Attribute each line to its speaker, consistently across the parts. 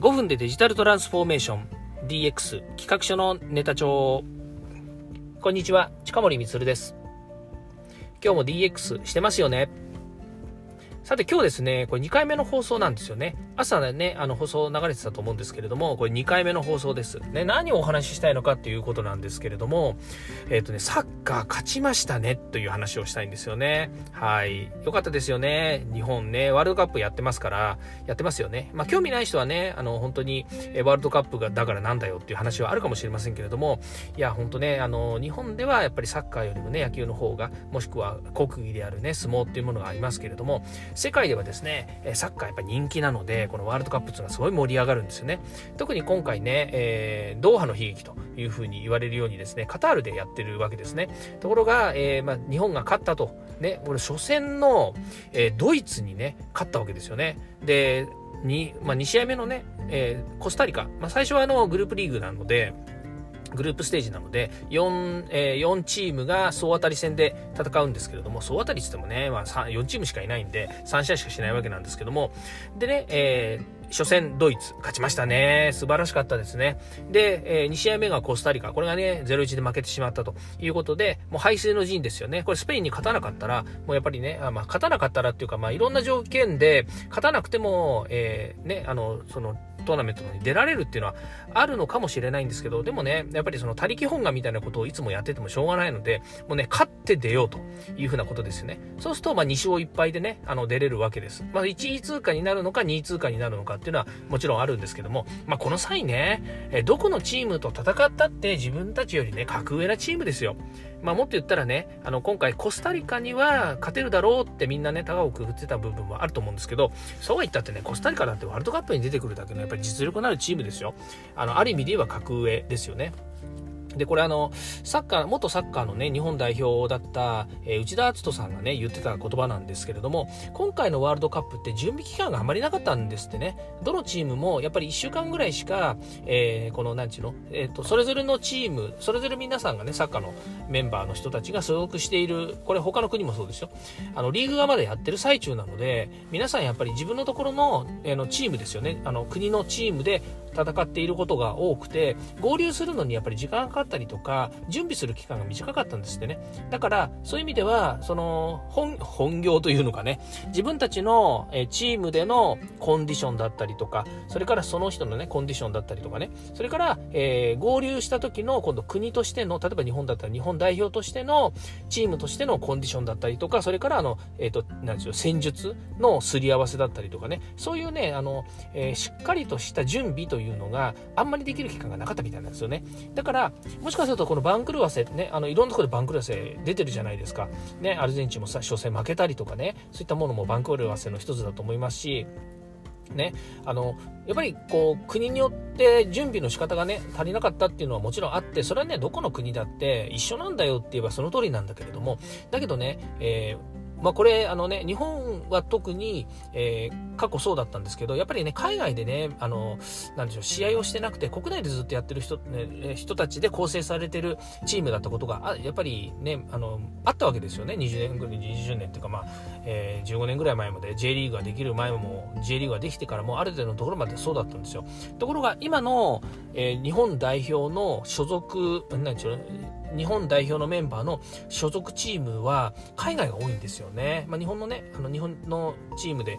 Speaker 1: 5分でデジタルトランスフォーメーション。DX 企画書のネタ帳。こんにちは近森光です。今日も DX してますよね。さて今日ですね、これ2回目の放送なんですよね。朝ね、あの放送流れてたと思うんですけれども、これ2回目の放送です。ね、何をお話ししたいのかっていうことなんですけれども、えっ、ー、とね、サッカー勝ちましたねという話をしたいんですよね。はい。よかったですよね。日本ね、ワールドカップやってますから、やってますよね。まあ興味ない人はね、あの本当にえワールドカップがだからなんだよっていう話はあるかもしれませんけれども、いや、本当ね、あの、日本ではやっぱりサッカーよりもね、野球の方が、もしくは国技であるね、相撲っていうものがありますけれども、世界ではですね、サッカーやっぱ人気なので、このワールドカップっていうのはすごい盛り上がるんですよね。特に今回ね、えー、ドーハの悲劇というふうに言われるようにですね、カタールでやってるわけですね。ところが、えー、まあ、日本が勝ったと。ね、これ初戦の、えー、ドイツにね、勝ったわけですよね。で、にまあ、2試合目のね、えー、コスタリカ、まあ、最初はあのグループリーグなので、グループステージなので、4、えー、4チームが総当たり戦で戦うんですけれども、総当たりって言ってもね、まあ、4チームしかいないんで、3試合しかしないわけなんですけども、でね、えー初戦ドイツ勝ちましたね。素晴らしかったですね。で、えー、2試合目がコスタリカ。これがね、0-1で負けてしまったということで、もう排水の陣ですよね。これスペインに勝たなかったら、もうやっぱりね、あまあ、勝たなかったらっていうか、まあ、いろんな条件で、勝たなくても、えー、ね、あの、その、トーナメントに出られるっていうのはあるのかもしれないんですけど、でもね、やっぱりその他力本願みたいなことをいつもやっててもしょうがないので、もうね、勝って出ようというふうなことですよね。そうすると、まあ2勝1敗でね、あの出れるわけです。まあ1位通過になるのか2位通過になるのかっていうのはもちろんあるんですけども、まあこの際ね、えどこのチームと戦ったって自分たちよりね、格上なチームですよ。まあ、もっと言ったらね、あの、今回コスタリカには勝てるだろうってみんなね、高をくぐってた部分もあると思うんですけど、そうは言ったってね、コスタリカだってワールドカップに出てくるだけのやっぱり実力のあるチームですよ。あの、ある意味で言えば格上ですよね。で、これあの、サッカー、元サッカーのね、日本代表だった、えー、内田篤人さんがね、言ってた言葉なんですけれども、今回のワールドカップって準備期間があまりなかったんですってね。どのチームも、やっぱり1週間ぐらいしか、えー、この、なんちゅうの、えっ、ー、と、それぞれのチーム、それぞれ皆さんがね、サッカーのメンバーの人たちが所属している、これ他の国もそうですよ。あの、リーグがまだやってる最中なので、皆さんやっぱり自分のところの、えー、のチームですよね。あの、国のチームで戦っていることが多くて、合流するのにやっぱり時間がかかったりとか、準備する期間が短かったんですってね。だから、そういう意味では、その、本、本業というのかね、自分たちの、えチームでのコンディションだったりとか、それからその人のね、コンディションだったりとかね、それから、えー、合流した時の、今度国としての、例えば日本だったら日本代表としての、チームとしてのコンディションだったりとか、それからあの、えっ、ー、と、なんでしょう、戦術のすり合わせだったりとかね、そういうね、あの、えー、しっかりとした準備とというのがあんまりできる期間がなかったみたいなんですよね。だから、もしかするとこの番狂わせね、あの、いろんなところで番狂わせ出てるじゃないですか。ね、アルゼンチンもさ、初戦負けたりとかね、そういったものも番狂わせの一つだと思いますし、ね、あのやっぱりこう国によって準備の仕方がね足りなかったっていうのはもちろんあってそれはねどこの国だって一緒なんだよって言えばその通りなんだけれどもだけどね、えーまあ、これあのね日本は特に、えー、過去そうだったんですけどやっぱりね海外でねあのなんでしょう試合をしてなくて国内でずっとやってる人,、ね、人たちで構成されてるチームだったことがあやっぱりねあのあったわけですよね。20年ぐらい20年っていうかまあ、えー、15年ぐらい前まで J リーグができる前も J リーグができてからもある程度のところまでそうだったんですよ。ところが今の、えー、日本代表の所属なんでしょう日本代表のメンバーの所属チームは海外が多いんですよね。まあ、日本のね、あの日本のチームで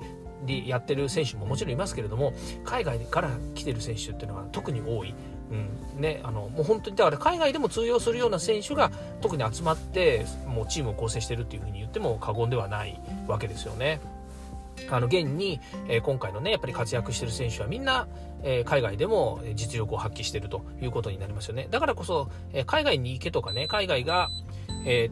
Speaker 1: やってる選手ももちろんいますけれども、海外から来てる選手っていうのは特に多い。うんね、あのもう本当にだから海外でも通用するような選手が特に集まってもうチームを構成してるっていうふうに言っても過言ではないわけですよね。あの現に、え、今回のねやっぱり活躍してる選手はみんな、え、海外でも実力を発揮してるということになりますよね。だからこそ、え、海外に行けとかね海外が、え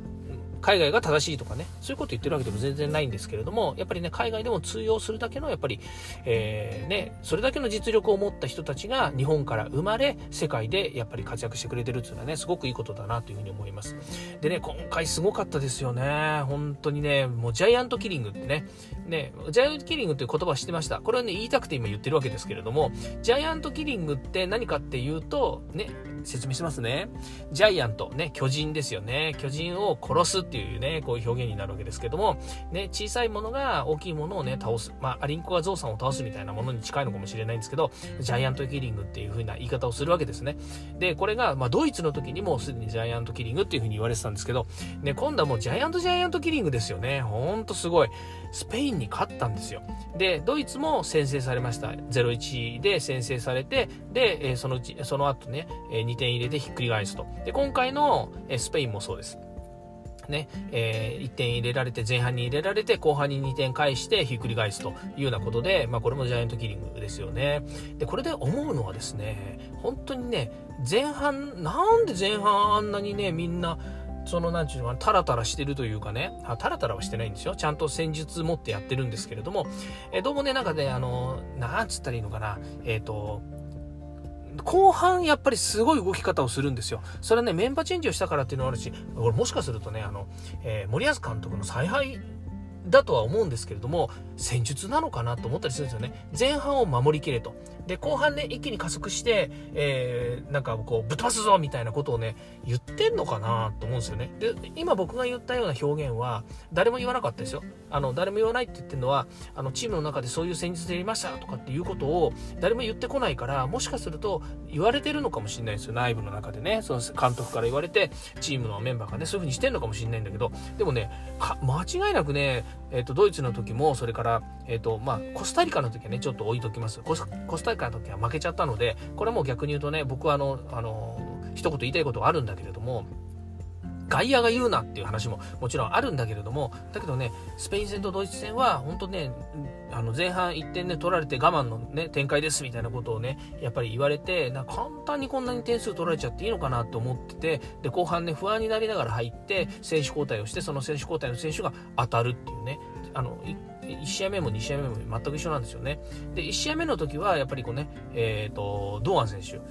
Speaker 1: 海外が正しいとかね、そういうこと言ってるわけでも全然ないんですけれども、やっぱりね、海外でも通用するだけの、やっぱり、えー、ね、それだけの実力を持った人たちが日本から生まれ、世界でやっぱり活躍してくれてるっていうのはね、すごくいいことだなというふうに思います。でね、今回すごかったですよね。本当にね、もうジャイアントキリングってね、ね、ジャイアントキリングっていう言葉知ってました？これはね、言いたくて今言ってるわけですけれども、ジャイアントキリングって何かっていうと、ね、説明しますね。ジャイアント、ね、巨人ですよね。巨人を殺すっていうね、こういう表現になるわけですけども、ね、小さいものが大きいものをね、倒す。まあ、アリンコがゾウさんを倒すみたいなものに近いのかもしれないんですけど、ジャイアントキリングっていう風な言い方をするわけですね。で、これが、まあ、ドイツの時にもすでにジャイアントキリングっていう風に言われてたんですけど、ね、今度はもうジャイアントジャイアントキリングですよね。ほんとすごい。スペインに勝ったんですよ。で、ドイツも先制されました。0-1で先制されて、で、そのうち、その後ね、2点入れてひっくり返すと。で、今回のスペインもそうです。ね、えー、1点入れられて、前半に入れられて、後半に2点返してひっくり返すというようなことで、まあこれもジャイアントキリングですよね。で、これで思うのはですね、本当にね、前半、なんで前半あんなにね、みんな、その、なんちゅうのかな、タラタラしてるというかね、あタラタラはしてないんですよ。ちゃんと戦術持ってやってるんですけれども、えどうもね、なんかね、あの、なんつったらいいのかな、えっ、ー、と、後半やっぱりすごい動き方をするんですよ。それはね、メンバーチェンジをしたからっていうのもあるし、これもしかするとね、あの、えー、森保監督の采配だとは思うんですけれども、戦術なのかなと思ったりするんですよね。前半を守りきれと。で、後半ね、一気に加速して、えー、なんかこう、ぶっ飛ばすぞみたいなことをね、言ってんのかなと思うんですよね。で、今僕が言ったような表現は、誰も言わなかったですよ。あの、誰も言わないって言ってるのは、あの、チームの中でそういう戦術でやりましたとかっていうことを、誰も言ってこないから、もしかすると、言われてるのかもしれないですよ。内部の中でね。その監督から言われて、チームのメンバーがね、そういう風にしてんのかもしれないんだけど、でもね、間違いなくね、えっ、ー、と、ドイツの時も、それから、えっ、ー、と、まあ、コスタリカの時はね、ちょっと置いときます。コスタリカの時は負けちゃったので、これも逆に言うとね、僕はあの、あの、一言言いたいことはあるんだけれども、外野が言うなっていう話ももちろんあるんだけれども、だけどね、スペイン戦とドイツ戦は、本当ね、あの前半1点ね、取られて我慢のね、展開ですみたいなことをね、やっぱり言われて、な簡単にこんなに点数取られちゃっていいのかなと思ってて、で、後半ね、不安になりながら入って、選手交代をして、その選手交代の選手が当たるっていうね、あの、1試合目も2試合目も全く一緒なんですよね。で、1試合目の時は、やっぱりこうね、えっ、ー、と、堂安選手、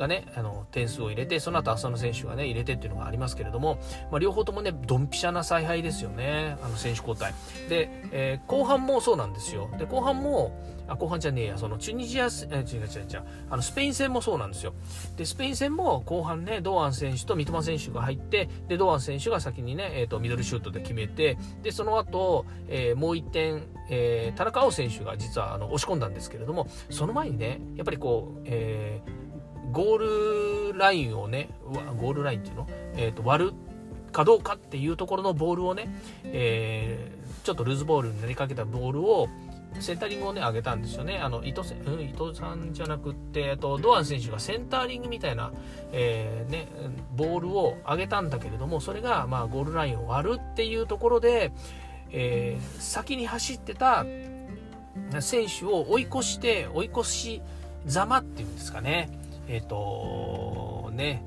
Speaker 1: がね、あの、点数を入れて、その後浅野選手がね、入れてっていうのがありますけれども、まあ、両方ともね、ドンピシャな采配ですよね。あの、選手交代。で、えー、後半もそうなんですよ。で、後半も、あ、後半じゃねえや、その、チュニジア、え、違う違う違う、あの、スペイン戦もそうなんですよ。で、スペイン戦も後半ね、堂安選手と三笘選手が入って、で、堂安選手が先にね、え、ー、と、ミドルシュートで決めて、で、その後、えー、もう1点、えー、田中碧選手が実はあの押し込んだんですけれども、その前にね、やっぱりこう、えー、ゴールラインをね、ゴールラインっていうの、えーと、割るかどうかっていうところのボールをね、えー、ちょっとルーズボールになりかけたボールをセンタリングをね、上げたんですよね。あの、伊藤うん、伊藤さんじゃなくって、えっと、ドア選手がセンタリングみたいな、えー、ね、ボールを上げたんだけれども、それが、まあ、ゴールラインを割るっていうところで、えー、先に走ってた選手を追い越して、追い越しざまっていうんですかね。えっ、ー、と、ね、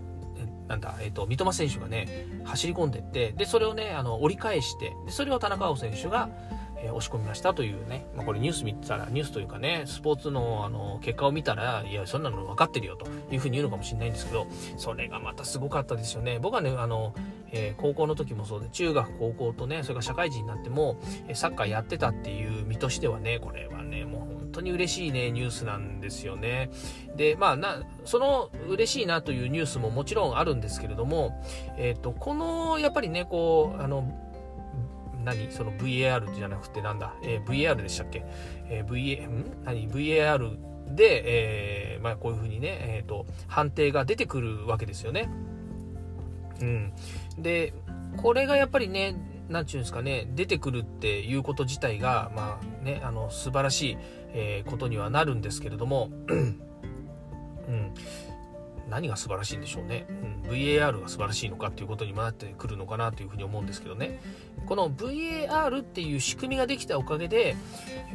Speaker 1: なんだ、えっ、ー、と、三笘選手がね、走り込んでって、で、それをね、あの、折り返して、で、それを田中碧選手が、えー、押し込みましたというね、まあ、これニュース見たら、ニュースというかね、スポーツの、あの、結果を見たら、いや、そんなの分かってるよというふうに言うのかもしれないんですけど、それがまたすごかったですよね。僕はね、あの、えー、高校の時もそうで、中学、高校とね、それから社会人になっても、サッカーやってたっていう身としてはね、これ、当に嬉しいね、ニュースなんですよね。で、まあ、な、その嬉しいなというニュースももちろんあるんですけれども、えっ、ー、と、この、やっぱりね、こう、あの、何その VAR じゃなくてなんだ、えー、VAR でしたっけ、えー、VA、ん？何 ?VAR で、えー、まあこういうふうにね、えっ、ー、と、判定が出てくるわけですよね。うん。で、これがやっぱりね、なんちゅうんですかね、出てくるっていうこと自体が、まあね、あの、素晴らしい、えー、ことにはなるんですけれども、うん、何が素晴らしいんでしょうね、うん、VAR が素晴らしいのかっていうことにもなってくるのかなというふうに思うんですけどね。この VAR っていう仕組みができたおかげで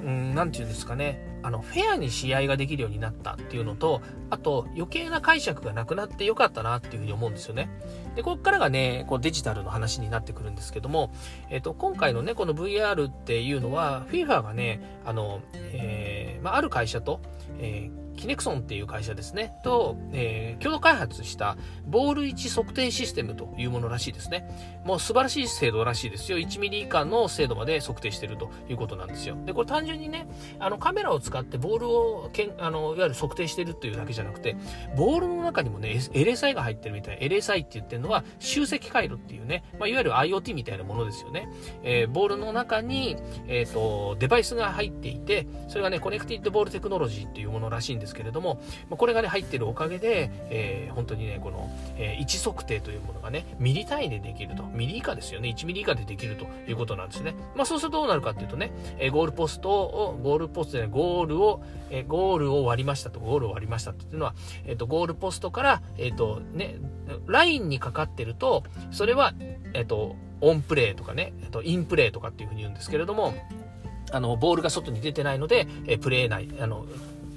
Speaker 1: 何、うん、て言うんですかね。あのフェアに試合ができるようになったっていうのとあと余計な解釈がなくなってよかったなっていうふうに思うんですよね。でここからがねこうデジタルの話になってくるんですけども、えっと、今回のねこの VAR っていうのは FIFA がねあの、えーまあ、ある会社と、えーキネクソンっていう会社ですね、と、えー、共同開発したボール位置測定システムというものらしいですね。もう素晴らしい精度らしいですよ。1ミリ以下の精度まで測定してるということなんですよ。で、これ単純にね、あのカメラを使ってボールをけんあのいわゆる測定してるっていうだけじゃなくて、ボールの中にもね、LSI が入ってるみたいな、LSI って言ってるのは集積回路っていうね、まあ、いわゆる IoT みたいなものですよね。えー、ボールの中に、えっ、ー、と、デバイスが入っていて、それがね、コネクティッドボールテクノロジーっていうものらしいんですですけれども、まこれがね、入ってるおかげで、えー、本当にね、この、えー、位置測定というものがね、ミリ単位でできると。ミリ以下ですよね。1ミリ以下でできるということなんですね。まあ、そうするとどうなるかっていうとね、えー、ゴールポストを、ゴールポストで、ね、ゴールを、えー、ゴールを割りましたと、ゴールを割りましたっていうのは、えっ、ー、と、ゴールポストから、えっ、ー、と、ね、ラインにかかってると、それは、えっ、と、オンプレーとかね、えっと、インプレーとかっていうふうに言うんですけれども、あの、ボールが外に出てないので、えプレー内、あの、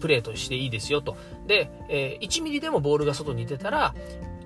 Speaker 1: プレーとしていいですよと。で、えー、1ミリでもボールが外に出たら、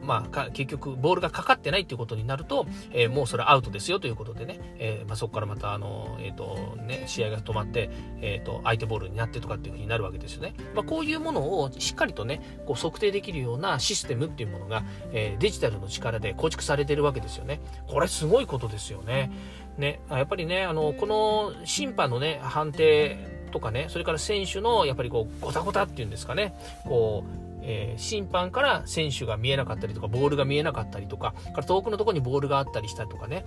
Speaker 1: まあ、結局、ボールがかかってないっていうことになると、えー、もうそれアウトですよということでね、えー、まあ、そこからまた、あの、えっ、ー、と、ね、試合が止まって、えっ、と、相手ボールになってとかっていうふうになるわけですよね。まあ、こういうものをしっかりとね、こう測定できるようなシステムっていうものが、えデジタルの力で構築されてるわけですよね。これすごいことですよね。ね、やっぱりね、あの、この審判のね、判定とかね、それから選手のやっぱりこう、ゴタゴタっていうんですかね、こう、えー、審判から選手が見えなかったりとか、ボールが見えなかったりとか、から遠くのところにボールがあったりしたりとかね、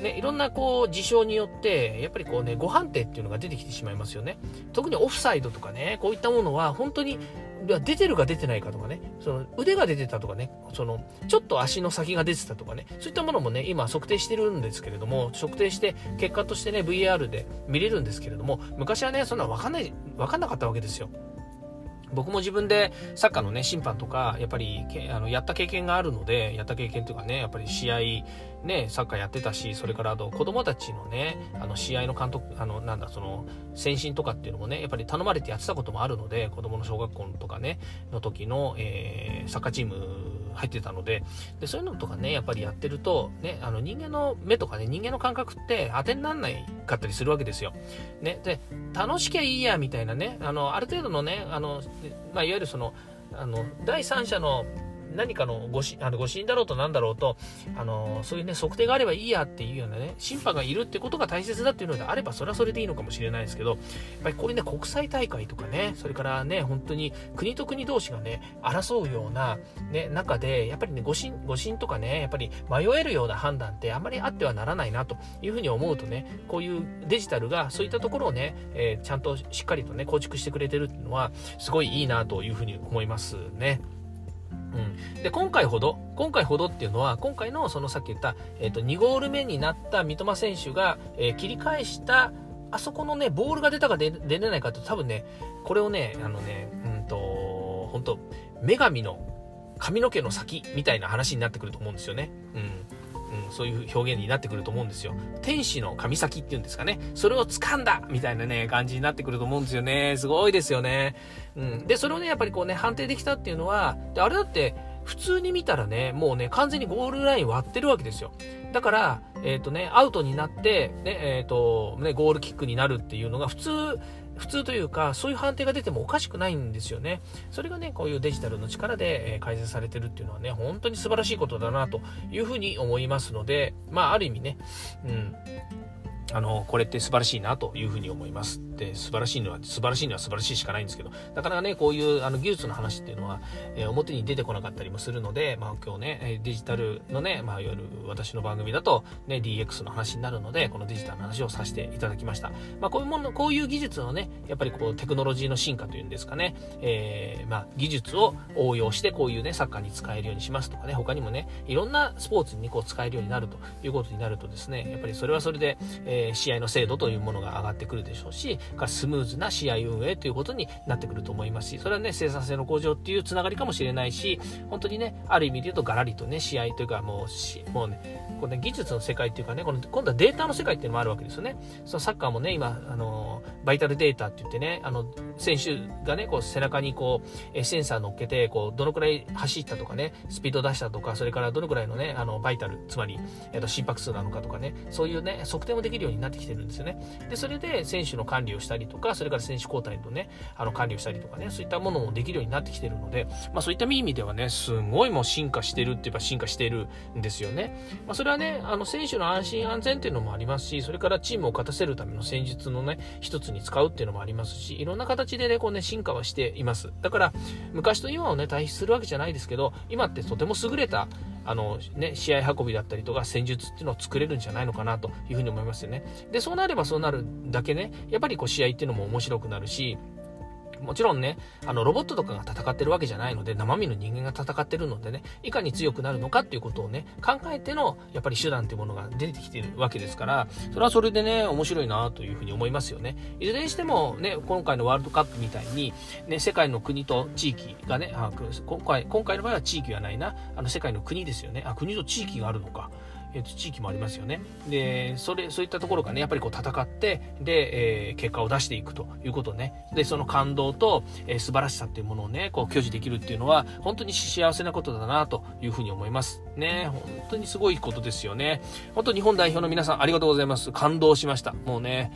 Speaker 1: ね、いろんなこう事象によって、やっぱりこうね、ご判定っていうのが出てきてしまいますよね。特にオフサイドとかね、こういったものは本当に出てるか出てないかとかね、その腕が出てたとかね、そのちょっと足の先が出てたとかね、そういったものもね、今測定してるんですけれども、測定して結果としてね、VR で見れるんですけれども、昔はね、そんなわかんない、わかんなかったわけですよ。僕も自分でサッカーのね、審判とか、やっぱり、あの、やった経験があるので、やった経験というかね、やっぱり試合、ね、サッカーやってたし、それからあと子供たちのね、あの、試合の監督、あの、なんだ、その、先進とかっていうのもね、やっぱり頼まれてやってたこともあるので、子供の小学校とかね、の時の、えー、サッカーチーム入ってたので、で、そういうのとかね、やっぱりやってると、ね、あの人間の目とかね、人間の感覚って当てにならないかったりするわけですよ。ね、で、楽しきゃいいや、みたいなね、あの、ある程度のね、あの、まあ、いわゆるその、あの、第三者の何かの誤審、あの誤審だろうとなんだろうと、あのそういうね、測定があればいいやっていうようなね、審判がいるってことが大切だっていうのであれば、それはそれでいいのかもしれないですけど、やっぱりこういうね、国際大会とかね、それからね、本当に国と国同士がね、争うような、ね、中で、やっぱりね、誤審、誤審とかね、やっぱり迷えるような判断ってあんまりあってはならないなというふうに思うとね、こういうデジタルがそういったところをね、えー、ちゃんとしっかりとね、構築してくれてるっていうのは、すごいいいなというふうに思いますね。うん、で今回ほど、今回ほどっていうのは、今回のそのさっき言った、えーと、2ゴール目になった三笘選手が、えー、切り返した、あそこのね、ボールが出たか出出れないかって多分ね、これをね、あのね、うんと、本当女神の髪の毛の先みたいな話になってくると思うんですよね。うん。うん、そういう表現になってくると思うんですよ。天使の髪先っていうんですかね。それを掴んだみたいなね、感じになってくると思うんですよね。すごいですよね。うん。で、それをね、やっぱりこうね、判定できたっていうのは、であれだって、普通に見たらね、もうね、完全にゴールライン割ってるわけですよ。だから、えっ、ー、とね、アウトになって、ね、えっ、ー、と、ね、ゴールキックになるっていうのが普通、普通というか、そういう判定が出てもおかしくないんですよね。それがね、こういうデジタルの力で、え改善されてるっていうのはね、本当に素晴らしいことだなというふうに思いますので、まあ、ある意味ね、うん、あの、これって素晴らしいなというふうに思います。で、素晴らしいのは、素晴らしいのは素晴らしいしかないんですけど、なかなかね、こういうあの技術の話っていうのは、えー、表に出てこなかったりもするので、まあ今日ね、デジタルのね、まあいわゆる私の番組だと、ね、DX の話になるので、このデジタルの話をさせていただきました。まあこういうもの、こういう技術のね、やっぱりこうテクノロジーの進化というんですかね、えー、まあ技術を応用してこういうね、サッカーに使えるようにしますとかね、他にもね、いろんなスポーツにこう使えるようになるということになるとですね、やっぱりそれはそれで、えー、試合の精度というものが上がってくるでしょうし、スムーズな試合運営ということになってくると思いますし、それはね、生産性の向上っていうつながりかもしれないし、本当にね、ある意味で言うとガラリとね、試合というかもう、もうね、こうね、技術の世界っていうかね、この今度はデータの世界っていうのもあるわけですよね。そのサッカーもね、今、あの、バイタルデータって言ってね、あの、選手がね、こう背中にこう、センサー乗っけて、こう、どのくらい走ったとかね、スピード出したとか、それからどのくらいのね、あの、バイタル、つまり、えっ、と、心拍数なのかとかね、そういうね、測定もできるようになってきてるんですよね。で、それで選手の管理をしたりとか、それから選手交代のね、あの、管理をしたりとかね、そういったものもできるようになってきてるので、まあそういった意味ではね、すごいもう進化してるって言えば進化してるんですよね。まあそれはね、あの、選手の安心安全っていうのもありますし、それからチームを勝たせるための戦術のね、一つに使うっていうのもありますし、いろんな形でね、こうね、進化はしています。だから、昔と今をね、対比するわけじゃないですけど、今ってとても優れた、あのね、試合運びだったりとか戦術っていうのを作れるんじゃないのかなというふうに思いますよね。で、そうなればそうなるだけね、やっぱりこう試合っていうのも面白くなるし、もちろんね、あの、ロボットとかが戦ってるわけじゃないので、生身の人間が戦ってるのでね、いかに強くなるのかっていうことをね、考えての、やっぱり手段っていうものが出てきてるわけですから、それはそれでね、面白いなというふうに思いますよね。いずれにしてもね、今回のワールドカップみたいに、ね、世界の国と地域がね、今回、今回の場合は地域はないな、あの、世界の国ですよね。あ、国と地域があるのか。えー、と地域もありますよね。で、それ、そういったところがね、やっぱりこう戦って、で、えー、結果を出していくということね。で、その感動と、えー、素晴らしさっていうものをね、こう享受できるっていうのは、本当に幸せなことだなというふうに思います。ね、本当にすごいことですよね。本当日本代表の皆さんありがとうございます。感動しました。もうね、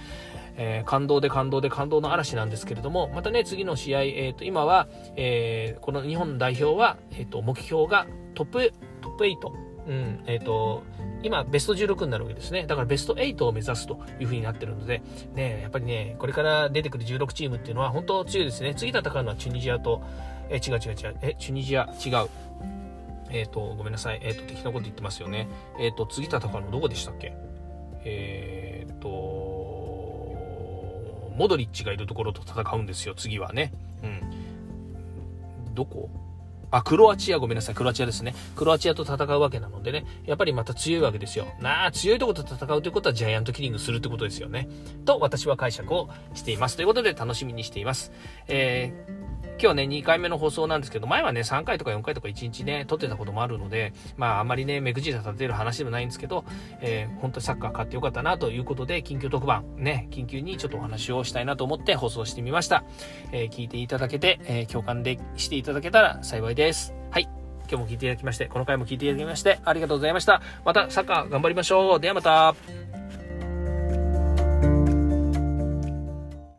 Speaker 1: えー、感動で感動で感動の嵐なんですけれども、またね、次の試合、えっ、ー、と、今は、えー、この日本代表は、えっ、と、目標がトップ、トップ8。うん、えっ、と、今、ベスト16になるわけですね。だからベスト8を目指すという風になってるので、ね、やっぱりね、これから出てくる16チームっていうのは本当強いですね。次戦うのはチュニジアと、え、違う違う違う、え、チュニジア、違う。えっ、ー、と、ごめんなさい。えっ、ー、と、適当なこと言ってますよね。えっ、と、次戦うのどこでしたっけ？えっ、と、モドリッチがいるところと戦うんですよ、次はね。うん。どこ？あ、クロアチア、ごめんなさい、クロアチアですね。クロアチアと戦うわけなのでね、やっぱりまた強いわけですよ。なあ、強いところと戦うということはジャイアントキリングするってことですよね。と、私は解釈をしています。ということで楽しみにしています。えー今日ね、2回目の放送なんですけど、前はね、3回とか4回とか1日ね、撮ってたこともあるので、まあ、あんまりね、目くじら立てる話でもないんですけど、えー、本当にサッカー買ってよかったなということで、緊急特番、ね、緊急にちょっとお話をしたいなと思って放送してみました。えー、聞いていただけて、えー、共感でしていただけたら幸いです。はい。今日も聞いていただきまして、この回も聞いていただきまして、ありがとうございました。またサッカー頑張りましょう。ではまた。